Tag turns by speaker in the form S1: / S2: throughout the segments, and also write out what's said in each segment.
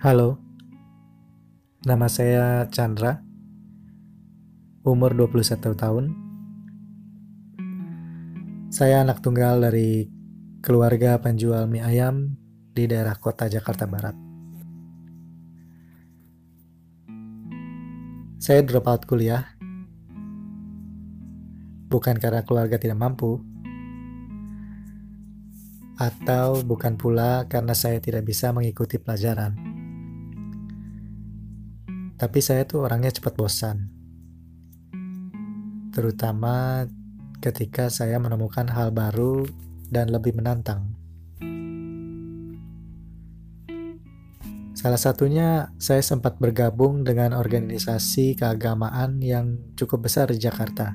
S1: Halo, nama saya Chandra, umur 21 tahun. Saya anak tunggal dari keluarga penjual mie ayam di daerah kota Jakarta Barat. Saya drop out kuliah, bukan karena keluarga tidak mampu, atau bukan pula karena saya tidak bisa mengikuti pelajaran tapi saya tuh orangnya cepat bosan. Terutama ketika saya menemukan hal baru dan lebih menantang. Salah satunya, saya sempat bergabung dengan organisasi keagamaan yang cukup besar di Jakarta.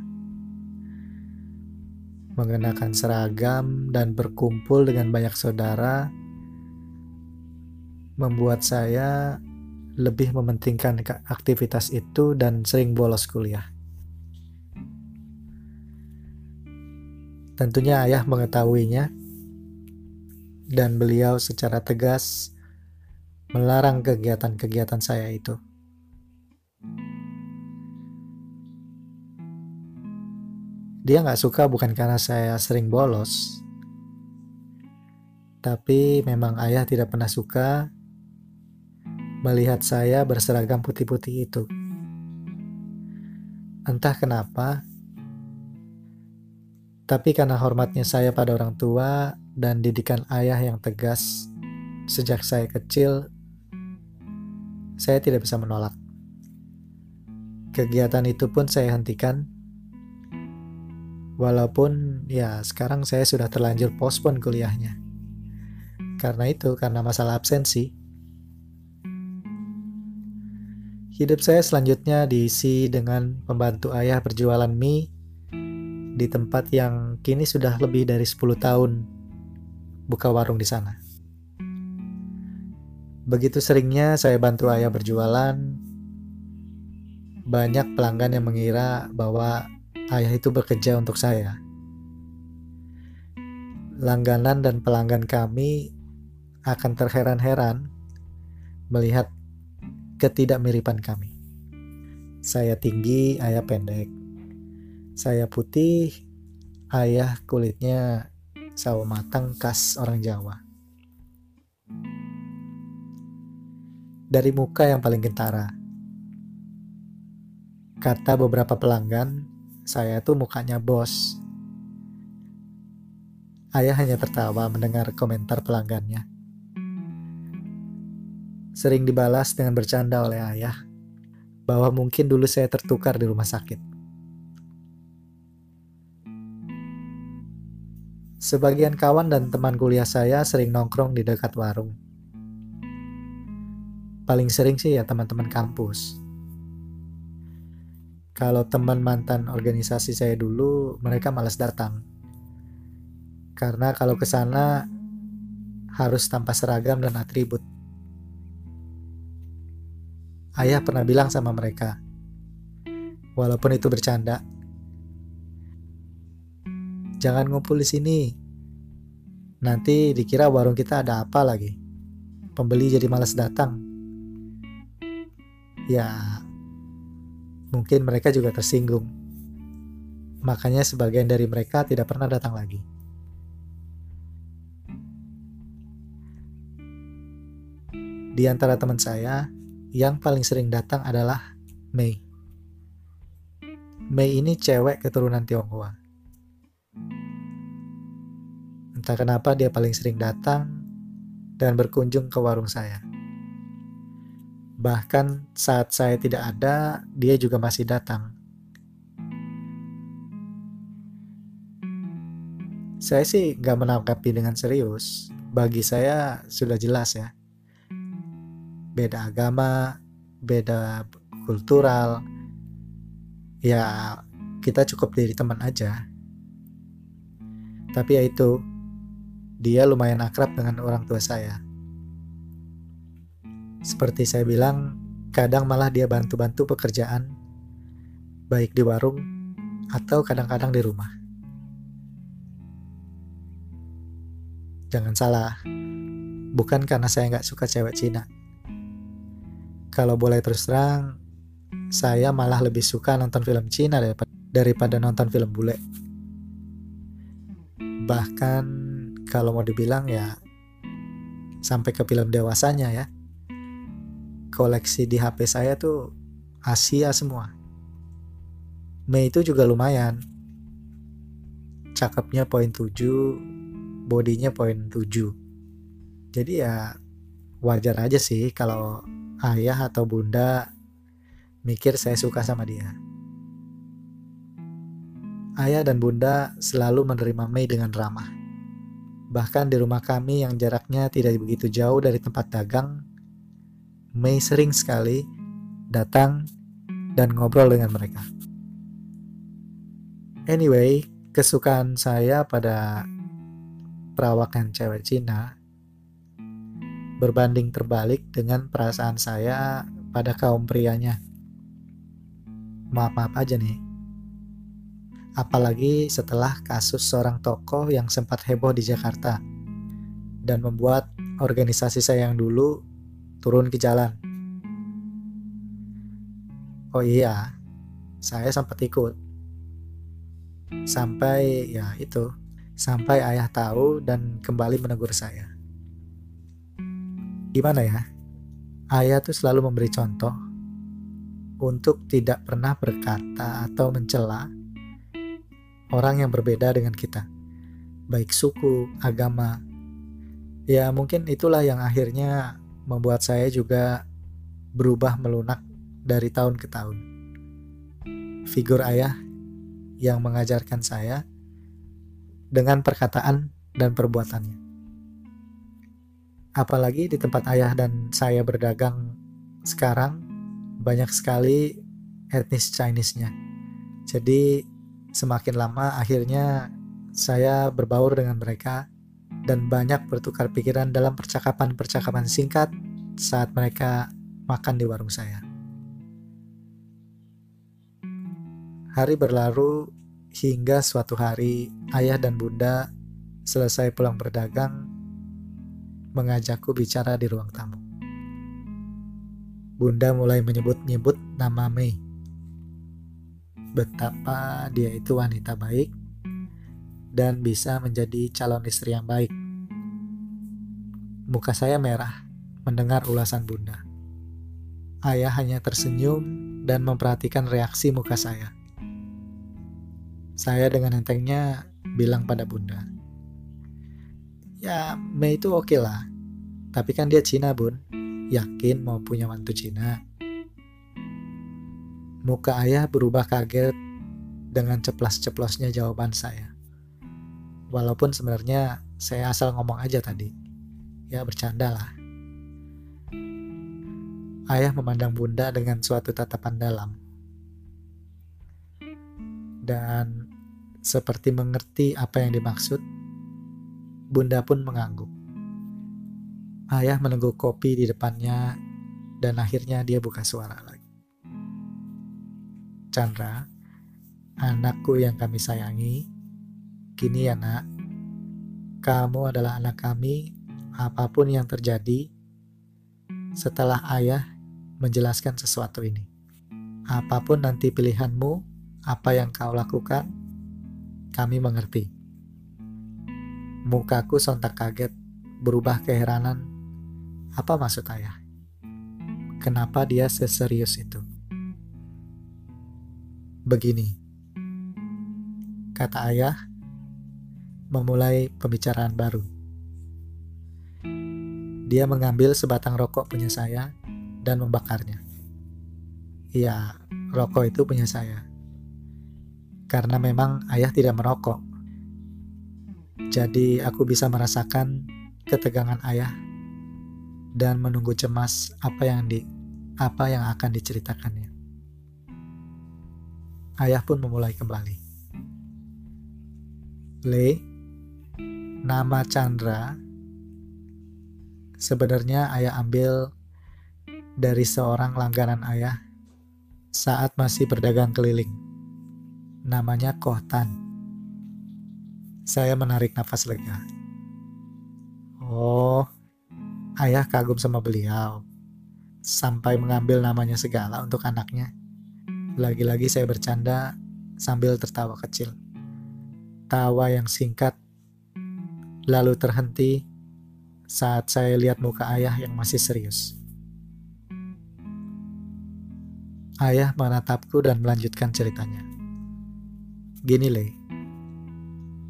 S1: Mengenakan seragam dan berkumpul dengan banyak saudara membuat saya lebih mementingkan aktivitas itu dan sering bolos kuliah. Tentunya ayah mengetahuinya dan beliau secara tegas melarang kegiatan-kegiatan saya itu. Dia nggak suka bukan karena saya sering bolos, tapi memang ayah tidak pernah suka melihat saya berseragam putih-putih itu. Entah kenapa, tapi karena hormatnya saya pada orang tua dan didikan ayah yang tegas sejak saya kecil, saya tidak bisa menolak. Kegiatan itu pun saya hentikan, walaupun ya sekarang saya sudah terlanjur pospon kuliahnya. Karena itu, karena masalah absensi, Hidup saya selanjutnya diisi dengan membantu ayah berjualan mie di tempat yang kini sudah lebih dari 10 tahun buka warung di sana. Begitu seringnya saya bantu ayah berjualan, banyak pelanggan yang mengira bahwa ayah itu bekerja untuk saya. Langganan dan pelanggan kami akan terheran-heran melihat ketidakmiripan kami. Saya tinggi, ayah pendek. Saya putih, ayah kulitnya sawo matang khas orang Jawa. Dari muka yang paling kentara. Kata beberapa pelanggan, saya tuh mukanya bos. Ayah hanya tertawa mendengar komentar pelanggannya sering dibalas dengan bercanda oleh ayah bahwa mungkin dulu saya tertukar di rumah sakit. Sebagian kawan dan teman kuliah saya sering nongkrong di dekat warung. Paling sering sih ya teman-teman kampus. Kalau teman mantan organisasi saya dulu, mereka malas datang. Karena kalau ke sana harus tanpa seragam dan atribut. Ayah pernah bilang sama mereka, walaupun itu bercanda, jangan ngumpul di sini. Nanti dikira warung kita ada apa lagi. Pembeli jadi malas datang. Ya, mungkin mereka juga tersinggung. Makanya sebagian dari mereka tidak pernah datang lagi. Di antara teman saya, yang paling sering datang adalah Mei. Mei ini cewek keturunan Tionghoa. Entah kenapa dia paling sering datang dan berkunjung ke warung saya. Bahkan saat saya tidak ada, dia juga masih datang. Saya sih nggak menanggapi dengan serius. Bagi saya sudah jelas ya. Beda agama, beda kultural. Ya kita cukup dari teman aja. Tapi ya itu, dia lumayan akrab dengan orang tua saya. Seperti saya bilang, kadang malah dia bantu-bantu pekerjaan, baik di warung atau kadang-kadang di rumah. Jangan salah, bukan karena saya nggak suka cewek Cina. Kalau boleh terus terang, saya malah lebih suka nonton film Cina daripada, daripada nonton film bule. Bahkan kalau mau dibilang ya sampai ke film dewasanya ya koleksi di HP saya tuh Asia semua. Mei itu juga lumayan. Cakepnya poin 7, bodinya poin 7. Jadi ya wajar aja sih kalau ayah atau bunda mikir saya suka sama dia. Ayah dan bunda selalu menerima Mei dengan ramah. Bahkan di rumah kami yang jaraknya tidak begitu jauh dari tempat dagang, Mei sering sekali datang dan ngobrol dengan mereka. Anyway, kesukaan saya pada perawakan cewek Cina berbanding terbalik dengan perasaan saya pada kaum prianya. Maaf-maaf aja nih. Apalagi setelah kasus seorang tokoh yang sempat heboh di Jakarta dan membuat organisasi saya yang dulu turun ke jalan. Oh iya, saya sempat ikut. Sampai ya itu, sampai ayah tahu dan kembali menegur saya. Gimana ya? Ayah tuh selalu memberi contoh untuk tidak pernah berkata atau mencela orang yang berbeda dengan kita. Baik suku, agama. Ya mungkin itulah yang akhirnya membuat saya juga berubah melunak dari tahun ke tahun. Figur ayah yang mengajarkan saya dengan perkataan dan perbuatannya. Apalagi di tempat ayah dan saya berdagang sekarang banyak sekali etnis Chinese-nya. Jadi semakin lama akhirnya saya berbaur dengan mereka dan banyak bertukar pikiran dalam percakapan-percakapan singkat saat mereka makan di warung saya. Hari berlalu hingga suatu hari ayah dan bunda selesai pulang berdagang mengajakku bicara di ruang tamu. Bunda mulai menyebut-nyebut nama Mei. Betapa dia itu wanita baik dan bisa menjadi calon istri yang baik. Muka saya merah mendengar ulasan bunda. Ayah hanya tersenyum dan memperhatikan reaksi muka saya. Saya dengan entengnya bilang pada bunda, Ya, Mei itu oke okay lah. Tapi kan dia Cina, bun. Yakin mau punya mantu Cina? Muka ayah berubah kaget dengan ceplas-ceplosnya jawaban saya. Walaupun sebenarnya saya asal ngomong aja tadi. Ya bercanda lah. Ayah memandang bunda dengan suatu tatapan dalam. Dan seperti mengerti apa yang dimaksud, bunda pun mengangguk. Ayah meneguk kopi di depannya dan akhirnya dia buka suara lagi. Chandra, anakku yang kami sayangi, Kini ya nak, kamu adalah anak kami apa pun yang terjadi setelah ayah menjelaskan sesuatu ini. Apa pun nanti pilihanmu, apa yang kau lakukan, kami mengerti. Mukaku sontak kaget, berubah keheranan. Apa maksud ayah? Kenapa dia seserius itu? Begini, kata ayah, memulai pembicaraan baru. Dia mengambil sebatang rokok punya saya dan membakarnya. Iya, rokok itu punya saya. Karena memang ayah tidak merokok. Jadi aku bisa merasakan ketegangan ayah dan menunggu cemas apa yang di apa yang akan diceritakannya. Ayah pun memulai kembali. Le, nama Chandra sebenarnya ayah ambil dari seorang langganan ayah saat masih berdagang keliling. Namanya Kohtan. Saya menarik nafas lega. Oh, ayah kagum sama beliau. Sampai mengambil namanya segala untuk anaknya. Lagi-lagi saya bercanda sambil tertawa kecil. Tawa yang singkat, lalu terhenti saat saya lihat muka ayah yang masih serius. Ayah menatapku dan melanjutkan ceritanya. Gini Le,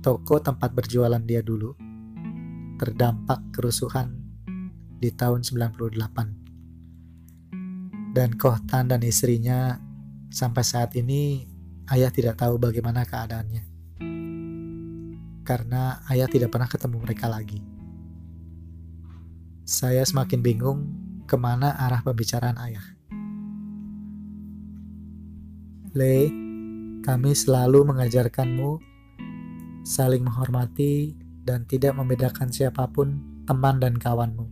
S1: toko tempat berjualan dia dulu terdampak kerusuhan di tahun 98. Dan Kohtan dan istrinya sampai saat ini ayah tidak tahu bagaimana keadaannya karena ayah tidak pernah ketemu mereka lagi. Saya semakin bingung ke mana arah pembicaraan ayah. Le, kami selalu mengajarkanmu saling menghormati dan tidak membedakan siapa pun teman dan kawanmu.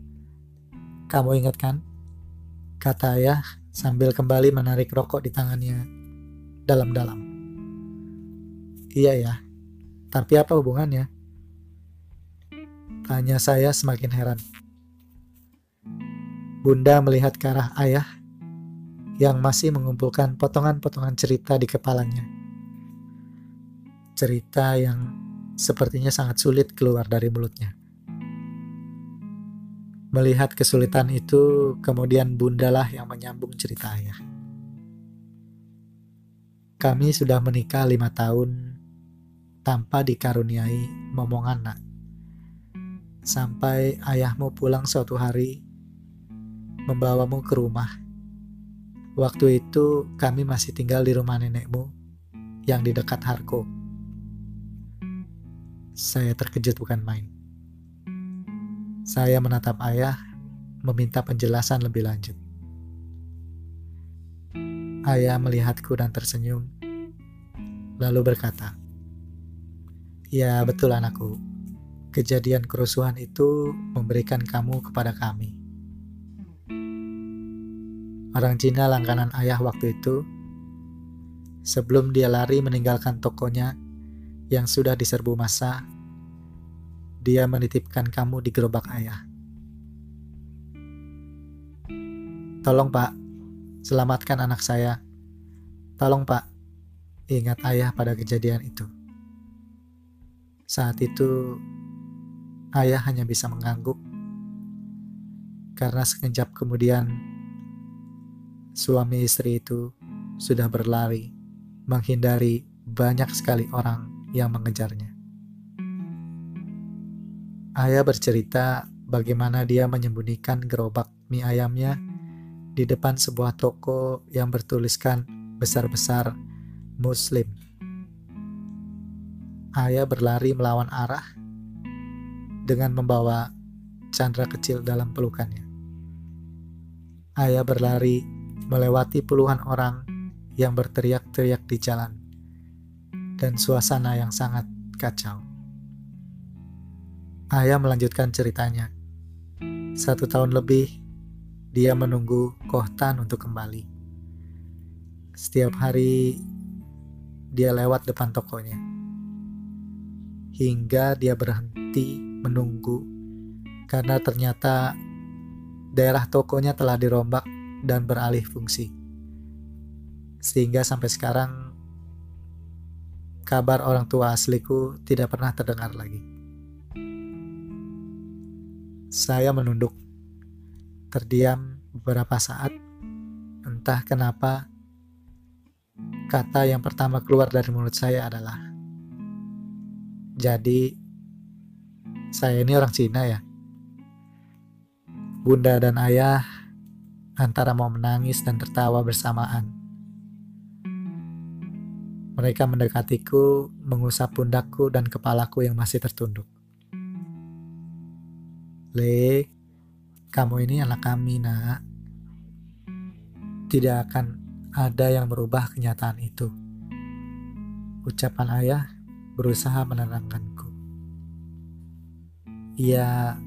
S1: Kamu ingat kan? Kata ayah sambil kembali menarik rokok di tangannya dalam-dalam. Iya ya, tapi apa hubungannya? Tanya saya semakin heran. Bunda melihat ke arah ayah yang masih mengumpulkan potongan-potongan cerita di kepalanya. Cerita yang sepertinya sangat sulit keluar dari mulutnya. Melihat kesulitan itu, kemudian bundalah yang menyambung cerita ayah. Kami sudah menikah lima tahun tanpa dikaruniai momongan nak. Sampai ayahmu pulang suatu hari membawamu ke rumah. Waktu itu kami masih tinggal di rumah nenekmu yang di dekat Harko. Saya terkejut bukan main. Saya menatap ayah meminta penjelasan lebih lanjut. Ayah melihatku dan tersenyum, lalu berkata, Ya betul anakku. Kejadian kerusuhan itu memberikan kamu kepada kami. Orang Cina langganan ayah waktu itu, sebelum dia lari meninggalkan tokonya yang sudah diserbu masa, dia menitipkan kamu di gerobak ayah. Tolong pak, selamatkan anak saya. Tolong pak, ingat ayah pada kejadian itu. Saat itu, ayah hanya bisa mengangguk karena sekejap kemudian suami istri itu sudah berlari menghindari banyak sekali orang yang mengejarnya. Ayah bercerita bagaimana dia menyembunyikan gerobak mie ayamnya di depan sebuah toko yang bertuliskan besar-besar Muslim Ayah berlari melawan arah dengan membawa Chandra kecil dalam pelukannya. Ayah berlari melewati puluhan orang yang berteriak-teriak di jalan dan suasana yang sangat kacau. Ayah melanjutkan ceritanya. Satu tahun lebih, dia menunggu Kohtan untuk kembali. Setiap hari, dia lewat depan tokonya hingga dia berhenti menunggu karena ternyata daerah tokonya telah dirombak dan beralih fungsi. Sehingga sampai sekarang kabar orang tua asliku tidak pernah terdengar lagi. Saya menunduk, terdiam beberapa saat, entah kenapa kata yang pertama keluar dari mulut saya adalah jadi saya ini orang Cina ya. Bunda dan ayah antara mau menangis dan tertawa bersamaan. Mereka mendekatiku mengusap pundakku dan kepalaku yang masih tertunduk. Le, kamu ini anak kami, nak. Tidak akan ada yang merubah kenyataan itu. Ucapan ayah berusaha menenangkanku. Iya,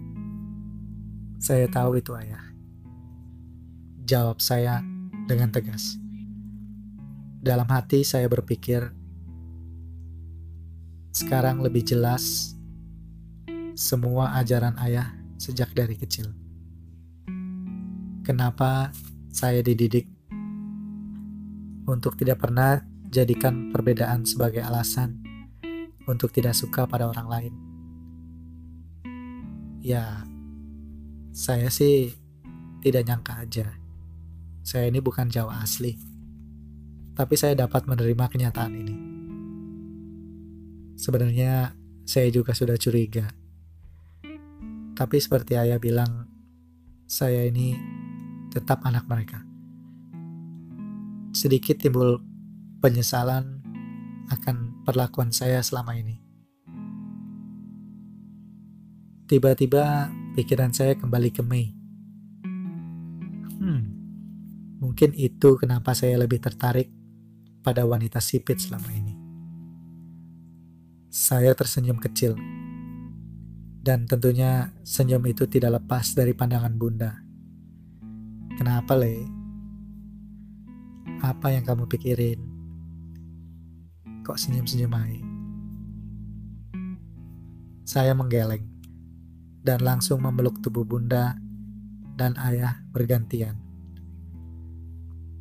S1: saya tahu itu ayah. Jawab saya dengan tegas. Dalam hati saya berpikir, sekarang lebih jelas semua ajaran ayah sejak dari kecil. Kenapa saya dididik untuk tidak pernah jadikan perbedaan sebagai alasan untuk tidak suka pada orang lain? Ya, saya sih tidak nyangka aja. Saya ini bukan Jawa asli tapi saya dapat menerima kenyataan ini. Sebenarnya saya juga sudah curiga. Tapi seperti ayah bilang, saya ini tetap anak mereka. Sedikit timbul penyesalan akan perlakuan saya selama ini. Tiba-tiba pikiran saya kembali ke Mei. Hmm, mungkin itu kenapa saya lebih tertarik pada wanita sipit selama ini. Saya tersenyum kecil, dan tentunya senyum itu tidak lepas dari pandangan Bunda. Kenapa, Le? Apa yang kamu pikirin? Kok senyum-senyum aja? Saya menggeleng dan langsung memeluk tubuh Bunda dan ayah bergantian.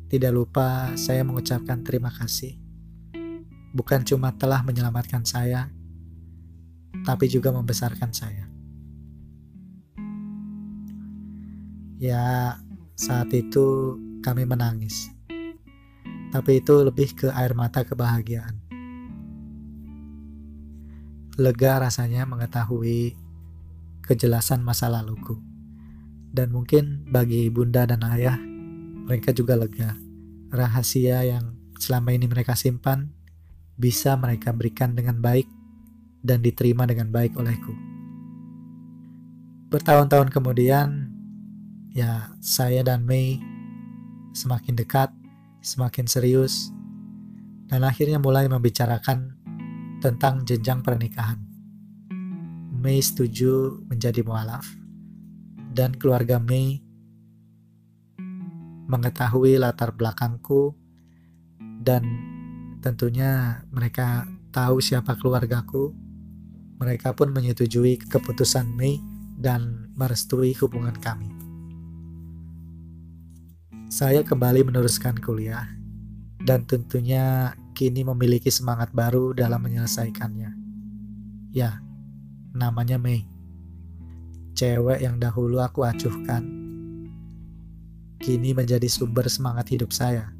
S1: Tidak lupa saya mengucapkan terima kasih. Bukan cuma telah menyelamatkan saya, tapi juga membesarkan saya. Ya, saat itu kami menangis. Tapi itu lebih ke air mata kebahagiaan. Lega rasanya mengetahui kejelasan masa laluku. Dan mungkin bagi bunda dan ayah mereka juga lega. Rahasia yang selama ini mereka simpan bisa mereka berikan dengan baik dan diterima dengan baik olehku. Bertahun-tahun kemudian, ya saya dan Mei semakin dekat, semakin serius, dan akhirnya mulai membicarakan tentang jenjang pernikahan. Mei setuju menjadi mualaf, dan keluarga Mei mengetahui latar belakangku dan tentunya mereka tahu siapa keluargaku. Mereka pun menyetujui keputusan Mei dan merestui hubungan kami. Saya kembali meneruskan kuliah dan tentunya kini memiliki semangat baru dalam menyelesaikannya. Ya, namanya Mei. Cewek yang dahulu aku acuhkan kini menjadi sumber semangat hidup saya.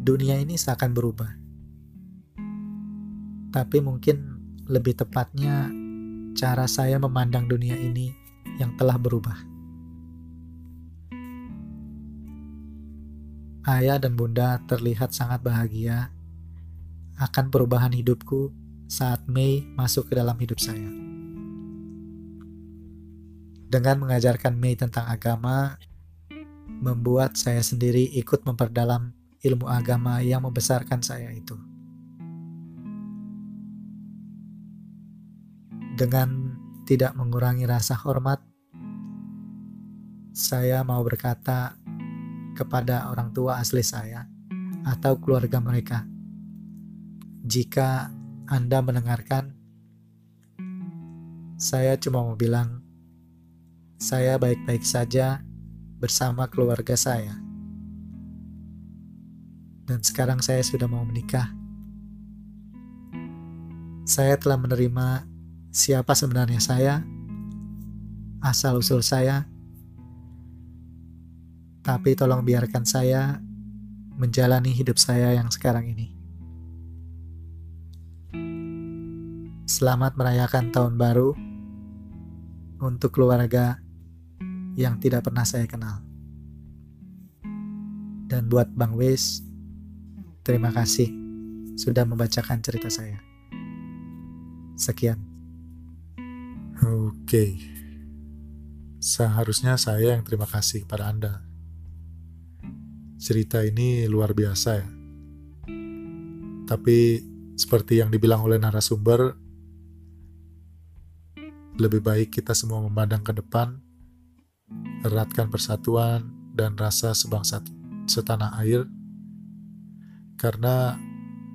S1: Dunia ini seakan berubah, tapi mungkin lebih tepatnya cara saya memandang dunia ini yang telah berubah. Ayah dan bunda terlihat sangat bahagia akan perubahan hidupku saat Mei masuk ke dalam hidup saya. Dengan mengajarkan Mei tentang agama, membuat saya sendiri ikut memperdalam ilmu agama yang membesarkan saya itu. Dengan tidak mengurangi rasa hormat, saya mau berkata kepada orang tua asli saya atau keluarga mereka, jika Anda mendengarkan, saya cuma mau bilang saya baik-baik saja bersama keluarga saya. Dan sekarang saya sudah mau menikah. Saya telah menerima siapa sebenarnya saya, asal-usul saya, tapi tolong biarkan saya menjalani hidup saya yang sekarang ini. Selamat merayakan tahun baru untuk keluarga yang tidak pernah saya kenal. Dan buat Bang Wes, terima kasih sudah membacakan cerita saya. Sekian.
S2: Oke. Seharusnya saya yang terima kasih kepada Anda. Cerita ini luar biasa ya. Tapi seperti yang dibilang oleh narasumber, lebih baik kita semua memandang ke depan, eratkan persatuan dan rasa sebangsa setanah air, karena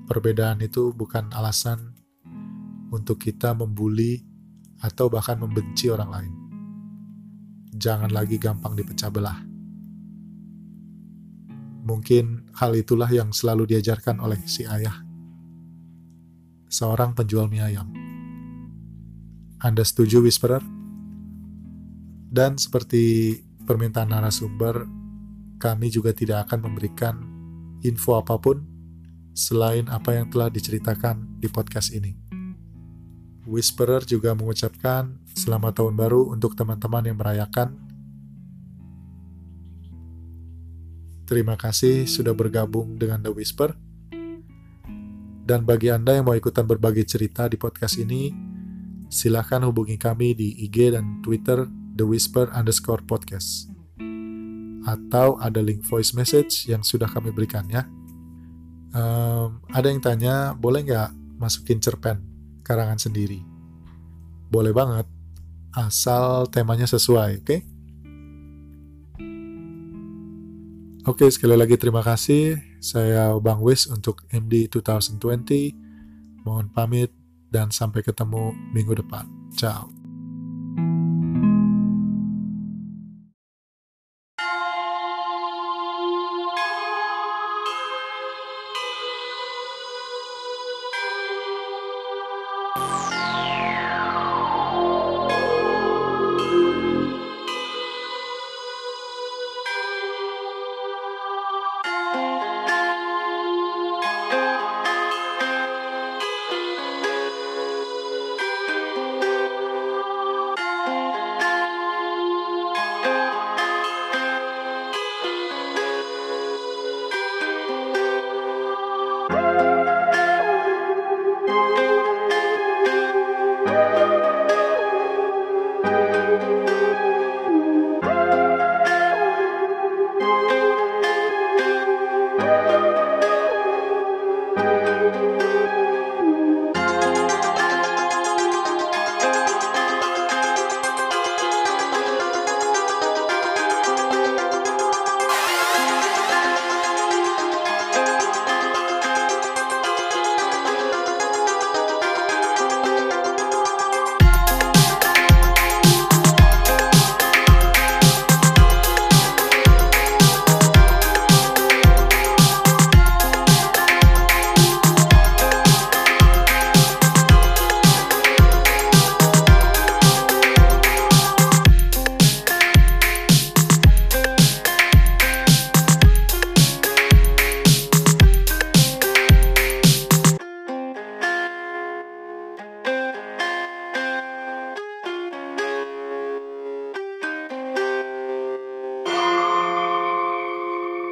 S2: perbedaan itu bukan alasan untuk kita membuli atau bahkan membenci orang lain. Jangan lagi gampang dipecah belah. Mungkin hal itulah yang selalu diajarkan oleh si ayah seorang penjual mie ayam. Anda setuju, Whisperer? Dan seperti permintaan narasumber, kami juga tidak akan memberikan info apa pun selain apa yang telah diceritakan di podcast ini. Whisperer juga mengucapkan selamat tahun baru untuk teman-teman yang merayakan. Terima kasih sudah bergabung dengan The Whisper. Dan bagi Anda yang mau ikutan berbagi cerita di podcast ini, silahkan hubungi kami di IG dan Twitter The Whisper underscore podcast. Atau ada link voice message yang sudah kami berikan ya. Um, ada yang tanya, boleh nggak masukin cerpen karangan sendiri? Boleh banget, asal temanya sesuai, oke? Okay? Oke, sekali lagi terima kasih. Saya Bang Wis untuk MD 2020. Mohon pamit dan sampai ketemu minggu depan. Ciao.